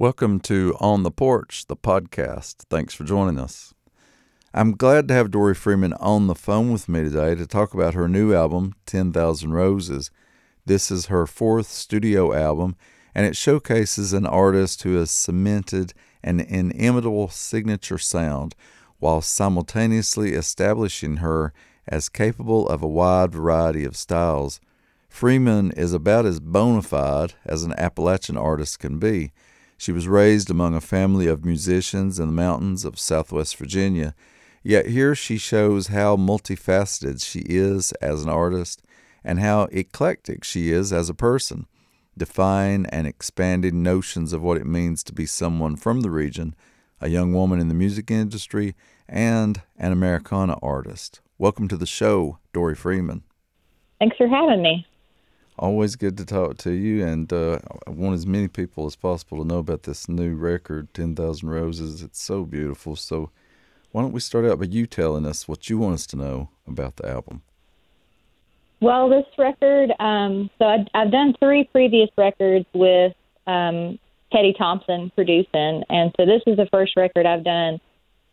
Welcome to On the Porch, the podcast. Thanks for joining us. I'm glad to have Dori Freeman on the phone with me today to talk about her new album, 10,000 Roses. This is her fourth studio album, and it showcases an artist who has cemented an inimitable signature sound while simultaneously establishing her as capable of a wide variety of styles. Freeman is about as bona fide as an Appalachian artist can be. She was raised among a family of musicians in the mountains of southwest Virginia, yet here she shows how multifaceted she is as an artist and how eclectic she is as a person, defying and expanding notions of what it means to be someone from the region, a young woman in the music industry, and an Americana artist. Welcome to the show, Dori Freeman. Thanks for having me. Always good to talk to you, and uh, I want as many people as possible to know about this new record, 10,000 Roses. It's so beautiful. So, why don't we start out by you telling us what you want us to know about the album? Well, this record, um, so I, I've done three previous records with um, Teddy Thompson producing, and so this is the first record I've done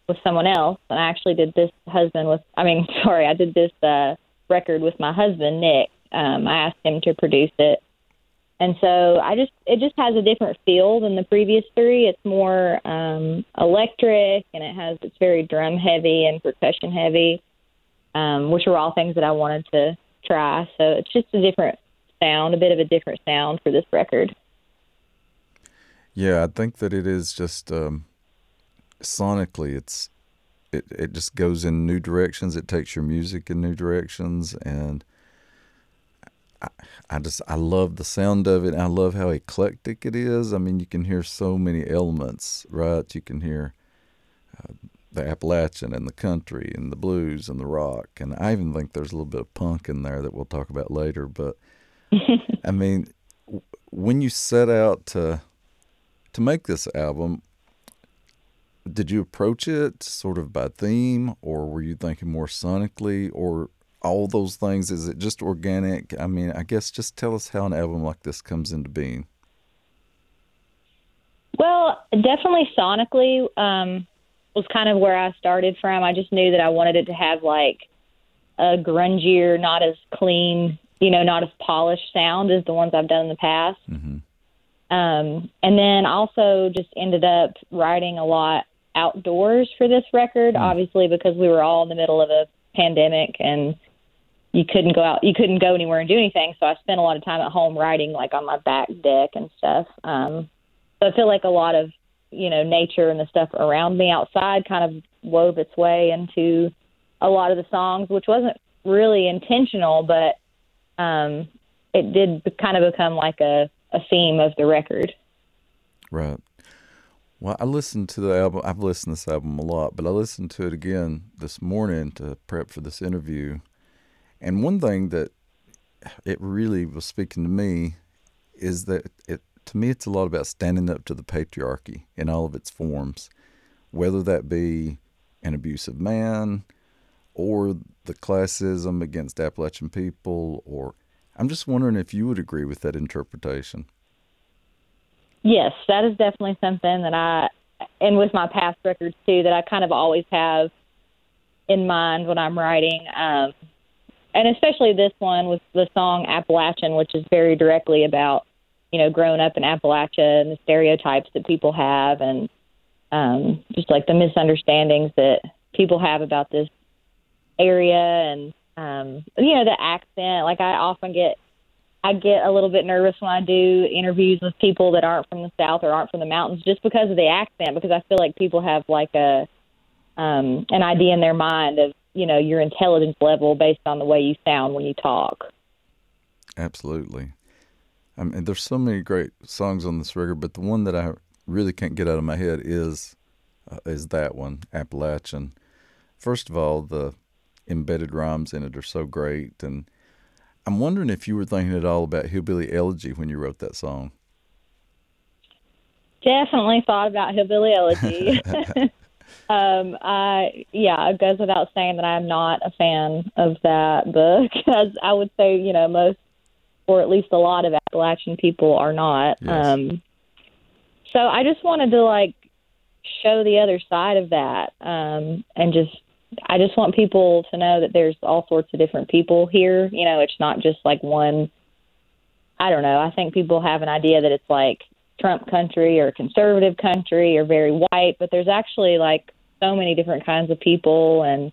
with someone else. And I actually did this husband with, I mean, sorry, I did this uh, record with my husband, Nick. Um, I asked him to produce it, and so I just it just has a different feel than the previous three. It's more um, electric, and it has it's very drum heavy and percussion heavy, um, which are all things that I wanted to try. So it's just a different sound, a bit of a different sound for this record. Yeah, I think that it is just um, sonically, it's it it just goes in new directions. It takes your music in new directions, and I, I just I love the sound of it. I love how eclectic it is. I mean, you can hear so many elements, right? You can hear uh, the Appalachian and the country and the blues and the rock, and I even think there's a little bit of punk in there that we'll talk about later. But I mean, when you set out to to make this album, did you approach it sort of by theme, or were you thinking more sonically, or all those things? Is it just organic? I mean, I guess just tell us how an album like this comes into being. Well, definitely sonically um, was kind of where I started from. I just knew that I wanted it to have like a grungier, not as clean, you know, not as polished sound as the ones I've done in the past. Mm-hmm. Um, and then also just ended up writing a lot outdoors for this record, mm. obviously because we were all in the middle of a pandemic and you couldn't go out you couldn't go anywhere and do anything so i spent a lot of time at home writing like on my back deck and stuff um so i feel like a lot of you know nature and the stuff around me outside kind of wove its way into a lot of the songs which wasn't really intentional but um it did kind of become like a a theme of the record right well, I listened to the album. I've listened to this album a lot, but I listened to it again this morning to prep for this interview. And one thing that it really was speaking to me is that it to me it's a lot about standing up to the patriarchy in all of its forms, whether that be an abusive man or the classism against Appalachian people or I'm just wondering if you would agree with that interpretation. Yes, that is definitely something that I and with my past records too that I kind of always have in mind when I'm writing. Um and especially this one with the song Appalachian, which is very directly about you know growing up in Appalachia and the stereotypes that people have, and um, just like the misunderstandings that people have about this area, and um, you know the accent. Like I often get I get a little bit nervous when I do interviews with people that aren't from the South or aren't from the mountains just because of the accent, because I feel like people have like a um, an idea in their mind of you know your intelligence level based on the way you sound when you talk. Absolutely. I mean, there's so many great songs on this record, but the one that I really can't get out of my head is uh, is that one, Appalachian. First of all, the embedded rhymes in it are so great, and I'm wondering if you were thinking at all about Hillbilly Elegy when you wrote that song. Definitely thought about Hillbilly Elegy. Um, I yeah, it goes without saying that I'm not a fan of that book, as I would say, you know, most or at least a lot of Appalachian people are not. Yes. Um, so I just wanted to like show the other side of that, um, and just I just want people to know that there's all sorts of different people here. You know, it's not just like one. I don't know. I think people have an idea that it's like Trump country or conservative country or very white, but there's actually like so many different kinds of people, and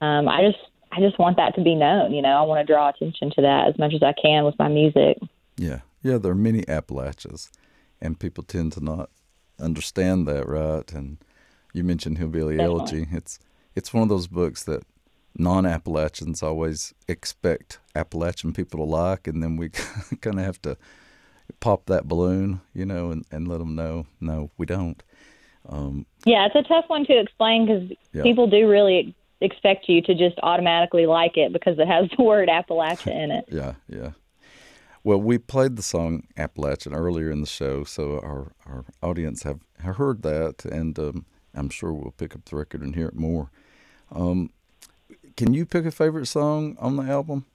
um, I just I just want that to be known. You know, I want to draw attention to that as much as I can with my music. Yeah, yeah. There are many Appalachians, and people tend to not understand that, right? And you mentioned Hillbilly Definitely. Elegy. It's it's one of those books that non-Appalachians always expect Appalachian people to like, and then we kind of have to pop that balloon, you know, and, and let them know, no, we don't. Um, Yeah, it's a tough one to explain because Yeah. people do really expect you to just automatically like it because it has the word Appalachia in it. Yeah, yeah. Well, we played the song Appalachian earlier in the show, so our, our audience have, heard that, and um, I'm sure we'll pick up the record and hear it more. Um, can you pick a favorite song on the album?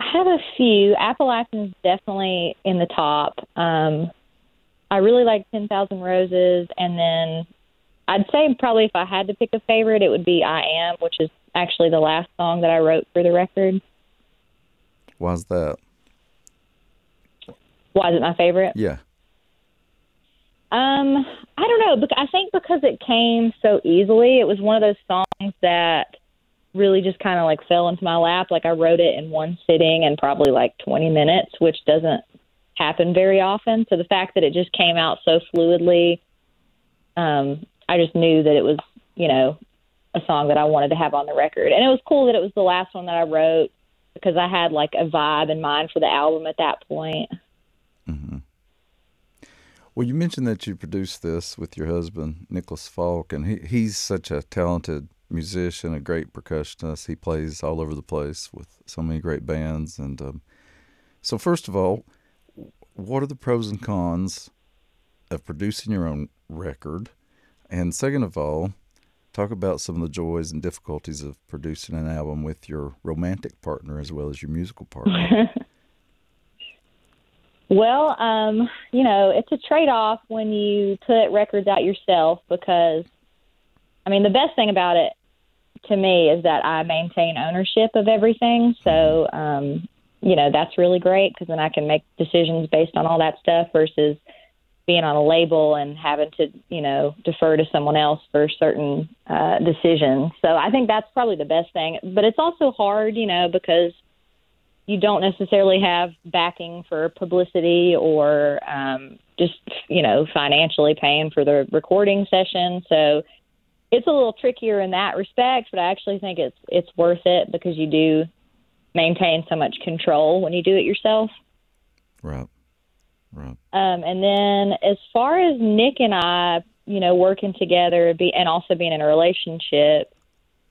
I have a few. Appalachian's definitely in the top. Um, I really like 10,000 Roses, and then I'd say probably if I had to pick a favorite, it would be I Am, which is actually the last song that I wrote for the record. Why's that? Why is it my favorite? Yeah, Um, I don't know. I think because it came so easily, it was one of those songs that really just kind of like fell into my lap. Like I wrote it in one sitting and probably like 20 minutes, which doesn't happen very often. So the fact that it just came out so fluidly, um, I just knew that it was, you know, a song that I wanted to have on the record. And it was cool that it was the last one that I wrote because I had like a vibe in mind for the album at that point. Mm-hmm. Well, you mentioned that you produced this with your husband, Nicholas Falk, and he, he's such a talented musician, a great percussionist. He plays all over the place with so many great bands. And um, so, first of all, what are the pros and cons of producing your own record? And second of all, talk about some of the joys and difficulties of producing an album with your romantic partner as well as your musical partner. Well, um, you know, it's a trade off when you put records out yourself because, I mean, the best thing about it to me is that I maintain ownership of everything. So, um, you know, that's really great because then I can make decisions based on all that stuff versus being on a label and having to, you know, defer to someone else for certain uh, decisions. So I think that's probably the best thing. But it's also hard, you know, because you don't necessarily have backing for publicity or um, just you know financially paying for the recording session. So it's a little trickier in that respect, but I actually think it's it's worth it because you do maintain so much control when you do it yourself. right, right. Um, and then as far as Nick and I, you know, working together be, and also being in a relationship,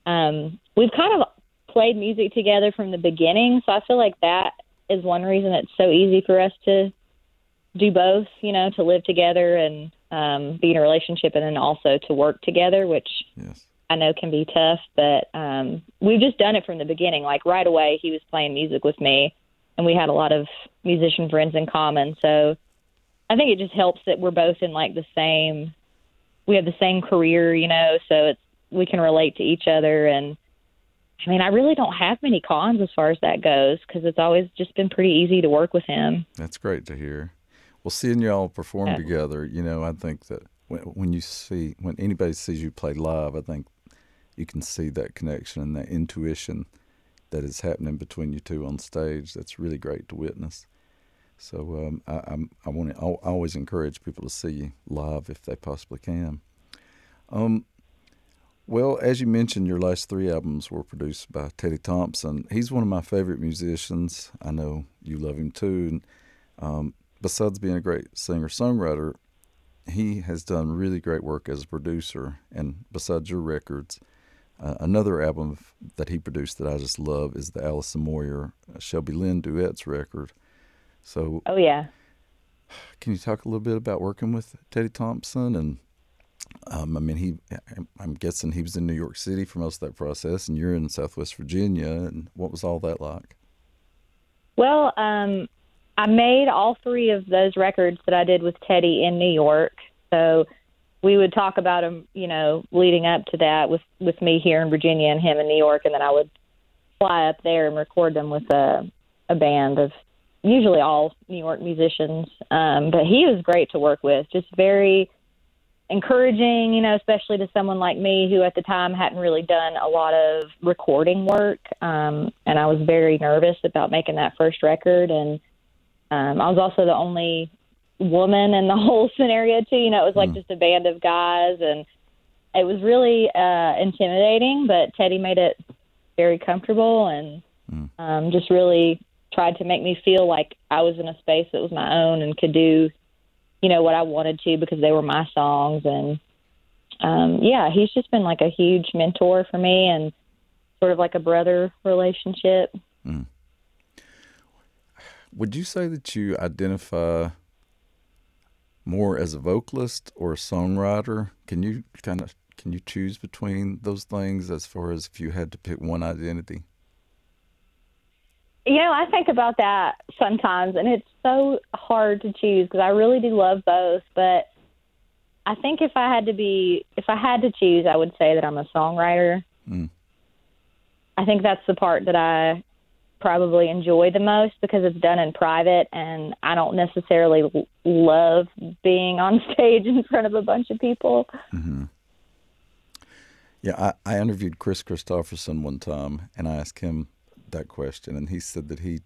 um, we've kind of played music together from the beginning. So I feel like that is one reason it's so easy for us to do both, you know, to live together and um, be in a relationship and then also to work together, which Yes. I know can be tough, but um, we've just done it from the beginning. Like right away, he was playing music with me, and we had a lot of musician friends in common. So I think it just helps that we're both in like the same. We have the same career, you know, so it's we can relate to each other. And I mean, I really don't have many cons as far as that goes because it's always just been pretty easy to work with him. That's great to hear. Well, seeing y'all perform Yeah. together, you know, I think that when, when you see when anybody sees you play live, I think you can see that connection and that intuition that is happening between you two on stage. That's really great to witness. So um, I, I'm, I want to I always encourage people to see you live if they possibly can. Um, well, as you mentioned, your last three albums were produced by Teddy Thompson. He's one of my favorite musicians. I know you love him too. And, um, besides being a great singer songwriter, he has done really great work as a producer. And besides your records, uh, another album that he produced that I just love is the Allison Moorer uh, Shelby Lynne duets record. So, Oh yeah. can you talk a little bit about working with Teddy Thompson? And um, I mean, he, I'm guessing he was in New York City for most of that process, and you're in Southwest Virginia. And what was all that like? Well, um, I made all three of those records that I did with Teddy in New York. So we would talk about them, you know, leading up to that with with me here in Virginia and him in New York, and then I would fly up there and record them with a a band of usually all New York musicians. Um, but he was great to work with, just very encouraging, you know, especially to someone like me who at the time hadn't really done a lot of recording work. Um, and I was very nervous about making that first record. And um, I was also the only woman in the whole scenario, too. You know, it was like mm. just a band of guys. And it was really uh, intimidating, but Teddy made it very comfortable and mm. um, just really tried to make me feel like I was in a space that was my own and could do you know what I wanted to because they were my songs and um yeah he's just been like a huge mentor for me and sort of like a brother relationship mm. would you say that you identify more as a vocalist or a songwriter can you kind of can you choose between those things as far as if you had to pick one identity you know, I think about that sometimes, and it's so hard to choose because I really do love both. But I think if I had to be, if I had to choose, I would say that I'm a songwriter. Mm. I think that's the part that I probably enjoy the most because it's done in private, and I don't necessarily love being on stage in front of a bunch of people. Mm-hmm. Yeah, I, I interviewed Kris Kristofferson one time, and I asked him that question, and he said that he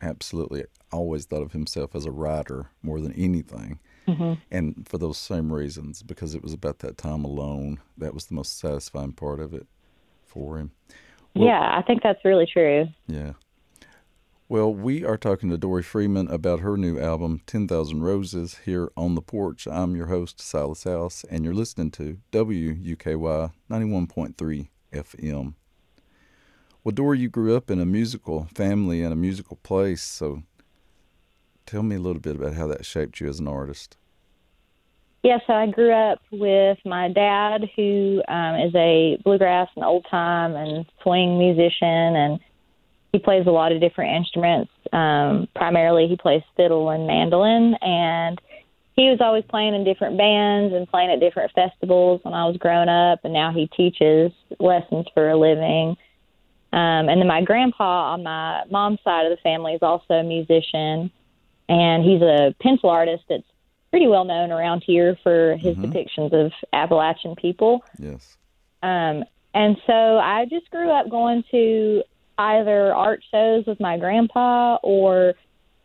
absolutely always thought of himself as a writer more than anything. Mm-hmm. And for those same reasons, because it was about that time alone, that was the most satisfying part of it for him. Well, yeah, I think that's really true. Yeah. Well, we are talking to Dori Freeman about her new album, 10,000 Roses, here on the porch. I'm your host, Silas House, and you're listening to WUKY 91.3 FM. Well, Dori, you grew up in a musical family and a musical place, so tell me a little bit about how that shaped you as an artist. Yeah, so I grew up with my dad, who um, is a bluegrass and old time and swing musician, and he plays a lot of different instruments. Um, primarily, he plays fiddle and mandolin, and he was always playing in different bands and playing at different festivals when I was growing up, and now he teaches lessons for a living. Um, and then my grandpa on my mom's side of the family is also a musician, and he's a pencil artist that's pretty well known around here for his mm-hmm. depictions of Appalachian people. Yes. Um, and so I just grew up going to either art shows with my grandpa or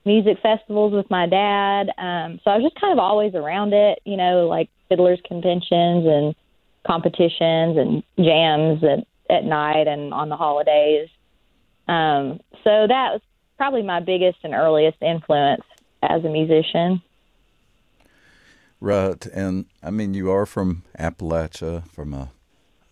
music festivals with my dad. Um, so I was just kind of always around it, you know, like fiddlers conventions and competitions and jams and at night and on the holidays. Um, so that was probably my biggest and earliest influence as a musician. Right, and I mean you are from Appalachia, from a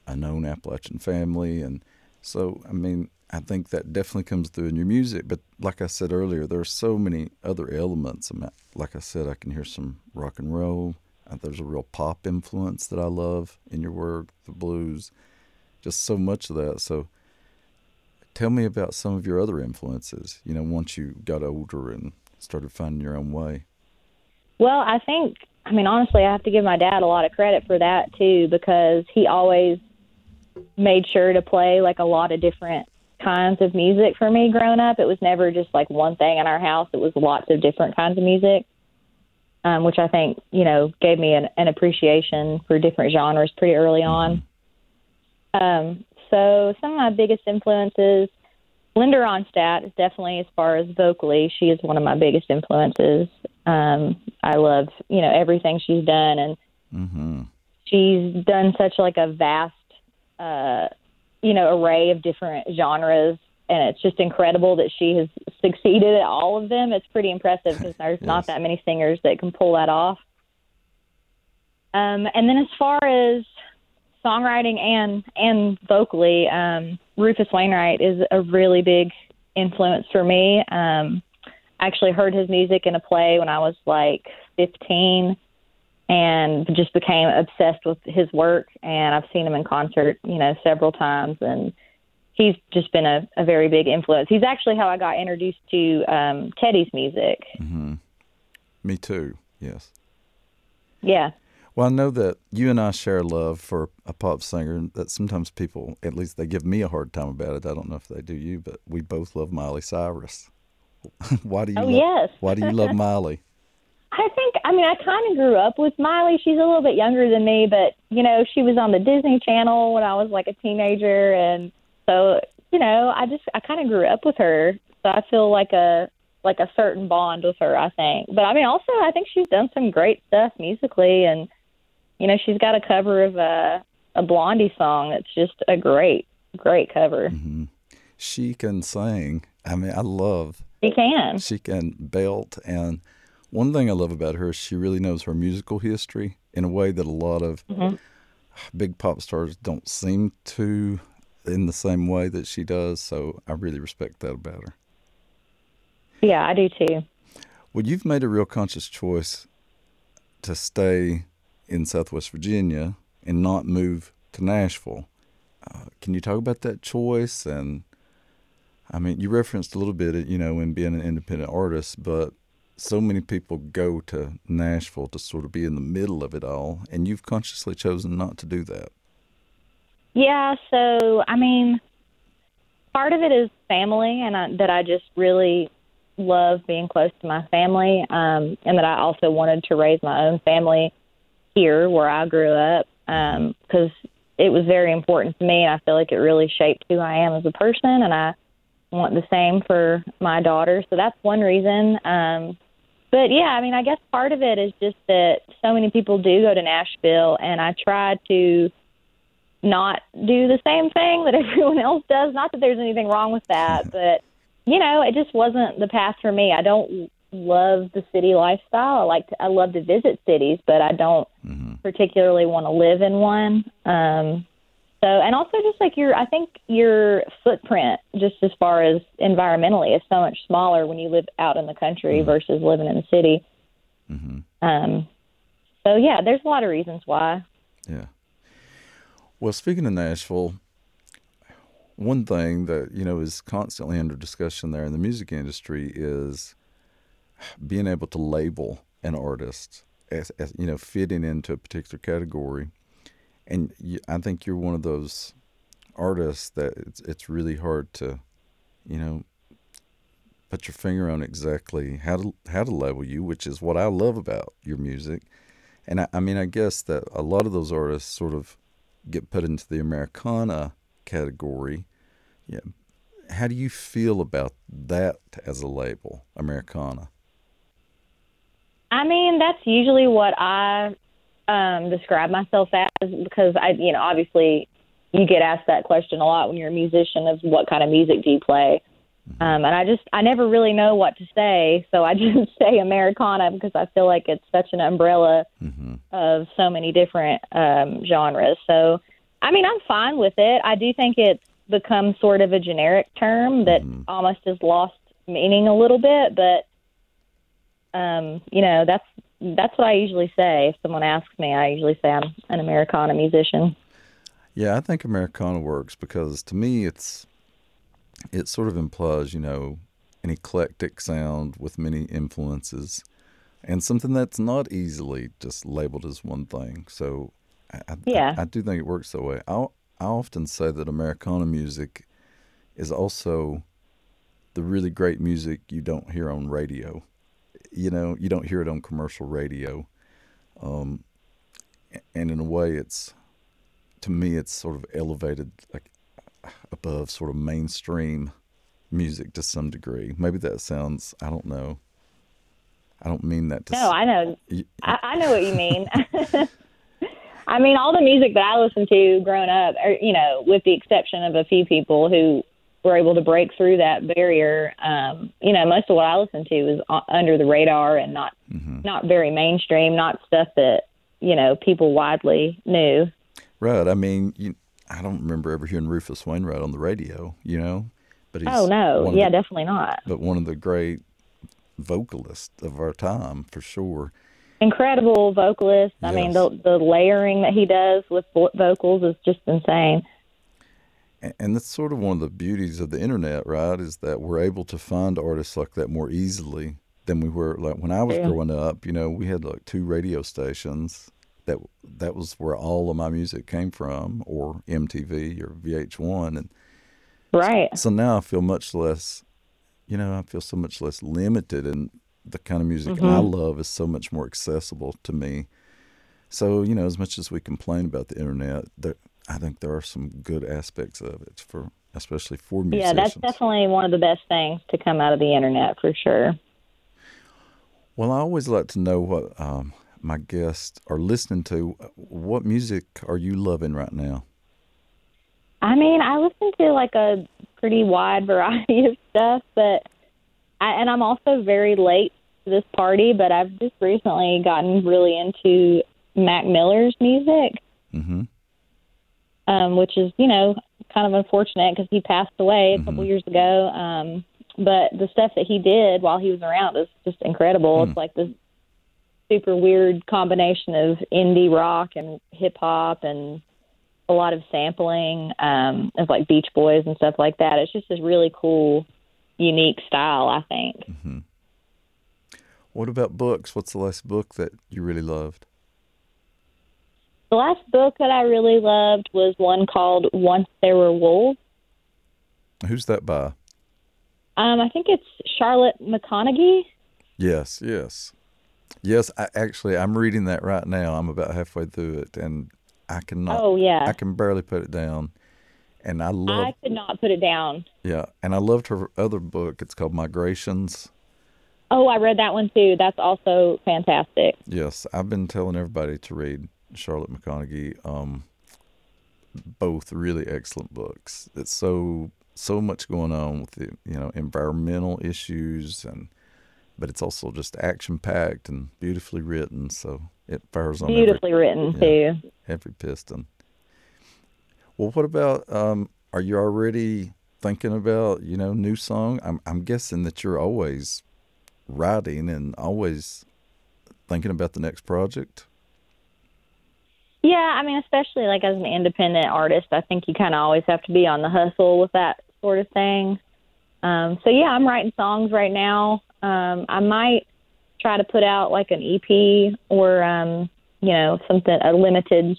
a known Appalachian family, and so I mean I think that definitely comes through in your music. But like I said earlier, there are so many other elements. I mean, like I said, I can hear some rock and roll. Uh, there's a real pop influence that I love in your work, the blues just so much of that. So tell me about some of your other influences, you know, once you got older and started finding your own way. Well, I think, I mean, honestly, I have to give my dad a lot of credit for that too, because he always made sure to play like a lot of different kinds of music for me growing up. It was never just like one thing in our house, it was lots of different kinds of music. Um, which I think, you know, gave me an, an appreciation for different genres pretty early on. Mm-hmm. Um, so some of my biggest influences, Linda Ronstadt is definitely as far as vocally, she is one of my biggest influences. Um, I love, you know, everything she's done and mm-hmm. she's done such like a vast, uh, you know, array of different genres and it's just incredible that she has succeeded at all of them. It's pretty impressive because there's yes. not that many singers that can pull that off. Um, and then as far as songwriting and and vocally, um, Rufus Wainwright is a really big influence for me. Um, I actually heard his music in a play when I was like 15 and just became obsessed with his work and I've seen him in concert, you know, several times and he's just been a, a very big influence. He's actually how I got introduced to um, Teddy's music. Mm-hmm. Me too. Yes. Yeah. Well, I know that you and I share a love for a pop singer that sometimes people, at least they give me a hard time about it. I don't know if they do you, but we both love Miley Cyrus. why do you? Oh love, yes. why do you love Miley? I think I mean I kind of grew up with Miley. She's a little bit younger than me, but you know she was on the Disney Channel when I was like a teenager, and so you know I just I kind of grew up with her. So I feel like a like a certain bond with her. I think, but I mean also I think she's done some great stuff musically, and you know she's got a cover of a a Blondie song that's just a great great cover. Mm-hmm. She can sing. I mean, I love. She can. She can belt and one thing I love about her is she really knows her musical history in a way that a lot of mm-hmm. big pop stars don't seem to in the same way that she does. So I really respect that about her. Yeah, I do too. Well, you've made a real conscious choice to stay in Southwest Virginia and not move to Nashville. Uh, can you talk about that choice? And I mean, you referenced a little bit, you know, in being an independent artist, but so many people go to Nashville to sort of be in the middle of it all, and you've consciously chosen not to do that. Yeah, so I mean, part of it is family, and I, that I just really love being close to my family, um, and that I also wanted to raise my own family here where I grew up because um, it was very important to me, and I feel like it really shaped who I am as a person, and I want the same for my daughter. So that's one reason. Um, but yeah, I mean, I guess part of it is just that so many people do go to Nashville, and I try to not do the same thing that everyone else does. Not that there's anything wrong with that, but you know, it just wasn't the path for me. I don't love the city lifestyle. I like to, I love to visit cities, but I don't mm-hmm. particularly want to live in one. Um, so, and also just like your, I think your footprint, just as far as environmentally, is so much smaller when you live out in the country mm-hmm. versus living in the city. Mm-hmm. Um, so yeah, there's a lot of reasons why. Yeah. Well, speaking of Nashville, one thing that you know is constantly under discussion there in the music industry is being able to label an artist as, as you know fitting into a particular category and you, I think you're one of those artists that it's it's really hard to, you know, put your finger on exactly how to how to label you, which is what I love about your music. And I, I mean, I guess that a lot of those artists sort of get put into the Americana category. Yeah. How do you feel about that as a label, Americana? I mean, that's usually what I um, describe myself as because I, you know, obviously you get asked that question a lot when you're a musician of what kind of music do you play. Mm-hmm. Um, and I just, I never really know what to say. So I just say Americana because I feel like it's such an umbrella mm-hmm. of so many different um, genres. So, I mean, I'm fine with it. I do think it's become sort of a generic term that mm-hmm. almost has lost meaning a little bit, but um, you know, that's that's what I usually say. If someone asks me, I usually say I'm an Americana musician. Yeah, I think Americana works because to me it's it sort of implies, you know, an eclectic sound with many influences and something that's not easily just labeled as one thing. So I, yeah. I, I do think it works that way. I I often say that Americana music is also the really great music you don't hear on radio you know, you don't hear it on commercial radio. Um, and in a way, it's to me, it's sort of elevated like above sort of mainstream music to some degree. Maybe that sounds, I don't know. I don't mean that to. No, I know. I, I know what you mean. I mean, all the music that I listened to growing up, or, you know, with the exception of a few people who were able to break through that barrier. Um, you know, most of what I listened to was under the radar and not mm-hmm. not very mainstream, not stuff that you know people widely knew. Right. I mean, you, I don't remember ever hearing Rufus Wainwright on the radio. You know, but he's oh no, yeah, the, definitely not. But one of the great vocalists of our time for sure. Incredible vocalist. Yes. I mean, the the layering that he does with vocals is just insane. And that's sort of one of the beauties of the internet, right? Is that we're able to find artists like that more easily than we were like when I was Yeah. growing up. You know, we had like two radio stations that that was where all of my music came from, or MTV or VH1, and Right. so now I feel much less. You know, I feel so much less limited, and the kind of music I Mhm. love is so much more accessible to me. So you know, as much as we complain about the internet, there, I think there are some good aspects of it for, especially for musicians. Yeah, that's definitely one of the best things to come out of the internet for sure. Well, I always like to know what um, my guests are listening to. What music are you loving right now? I mean, I listen to like a pretty wide variety of stuff, but I, and I'm also very late to this party, but I've just recently gotten really into Mac Miller's music, hmm um, which is you know kind of unfortunate because he passed away a couple Mhm. years ago. Um, but the stuff that he did while he was around is just incredible. Hmm. It's like this super weird combination of indie rock and hip hop and a lot of sampling um, of like Beach Boys and stuff like that. It's just a really cool, unique style, I think. Mm-hmm. What about books? What's the last book that you really loved? The last book that I really loved was one called Once There Were Wolves. Who's that by? Um, I think it's Charlotte McConaghy. Yes, yes, yes. I actually I'm reading that right now. I'm about halfway through it, and I cannot. Oh yeah, I can barely put it down. And I love, I could not put it down. yeah, and I loved her other book. It's called Migrations. Oh, I read that one too. That's also fantastic. Yes, I've been telling everybody to read Charlotte McConaghy. Um, both really excellent books. It's so so much going on with the you know environmental issues and, but it's also just action packed and beautifully written. So it fires on every Beautifully written yeah. too. every piston. Well, what about? Um, are you already thinking about you know new song? I'm I'm guessing that you're always writing and always thinking about the next project. Yeah, I mean, especially like as an independent artist, I think you kind of always have to be on the hustle with that sort of thing. Um, so yeah, I'm writing songs right now. Um, I might try to put out like an EP or um, you know something a limited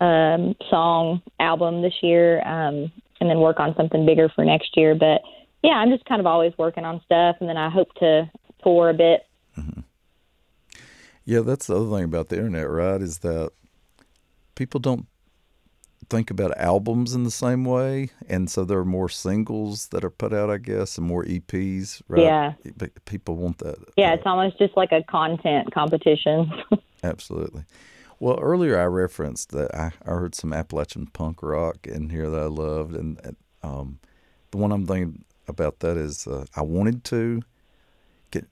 um, song album this year, um, and then work on something bigger for next year. But yeah, I'm just kind of always working on stuff, and then I hope to tour a bit. mhm Yeah, that's the other thing about the internet, right? Is that people don't think about albums in the same way, and so there are more singles that are put out, I guess, and more EPs. Right? Yeah. But people want that. Yeah, it's almost just like a content competition. Absolutely. Well, earlier I referenced that I, I heard some Appalachian punk rock in here that I loved, and and, um, the one I'm thinking about that is uh, I wanted to. Can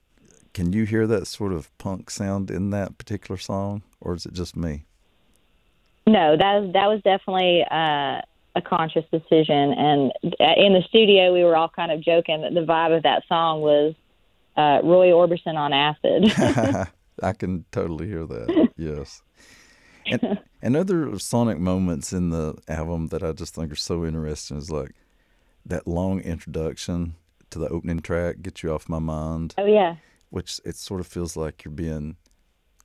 can you hear that sort of punk sound in that particular song, or is it just me? No, that was that was definitely uh, a conscious decision. And uh, in the studio, we were all kind of joking that the vibe of that song was uh, Roy Orbison on acid. I can totally hear that. Yes. And, and other sonic moments in the album that I just think are so interesting is like that long introduction to the opening track, "Get You Off My Mind," oh yeah, which it sort of feels like you're being,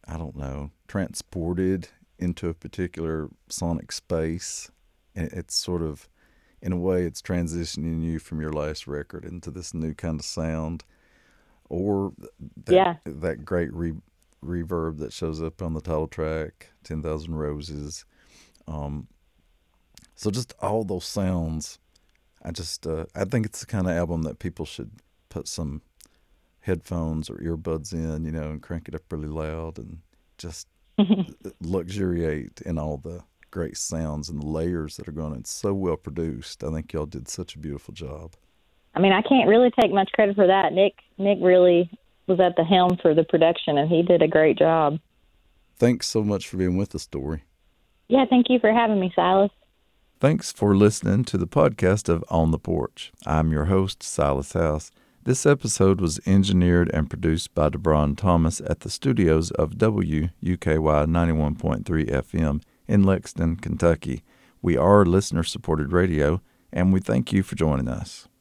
I don't know, transported into a particular sonic space, and it's sort of, in a way, it's transitioning you from your last record into this new kind of sound, or that Yeah. that great re- reverb that shows up on the title track, Ten Thousand Roses. Um, so just all those sounds, I just uh, I think it's the kind of album that people should put some headphones or earbuds in, you know, and crank it up really loud and just luxuriate in all the great sounds and the layers that are going. It's so well produced. I think y'all did such a beautiful job. I mean, I can't really take much credit for that. Nick Nick really was at the helm for the production, and he did a great job. Thanks so much for being with us, Dori. Yeah, thank you for having me, Silas. Thanks for listening to the podcast of On the Porch. I'm your host, Silas House. This episode was engineered and produced by DeBron Thomas at the studios of WUKY 91.3 FM in Lexington, Kentucky. We are listener supported radio, And we thank you for joining us.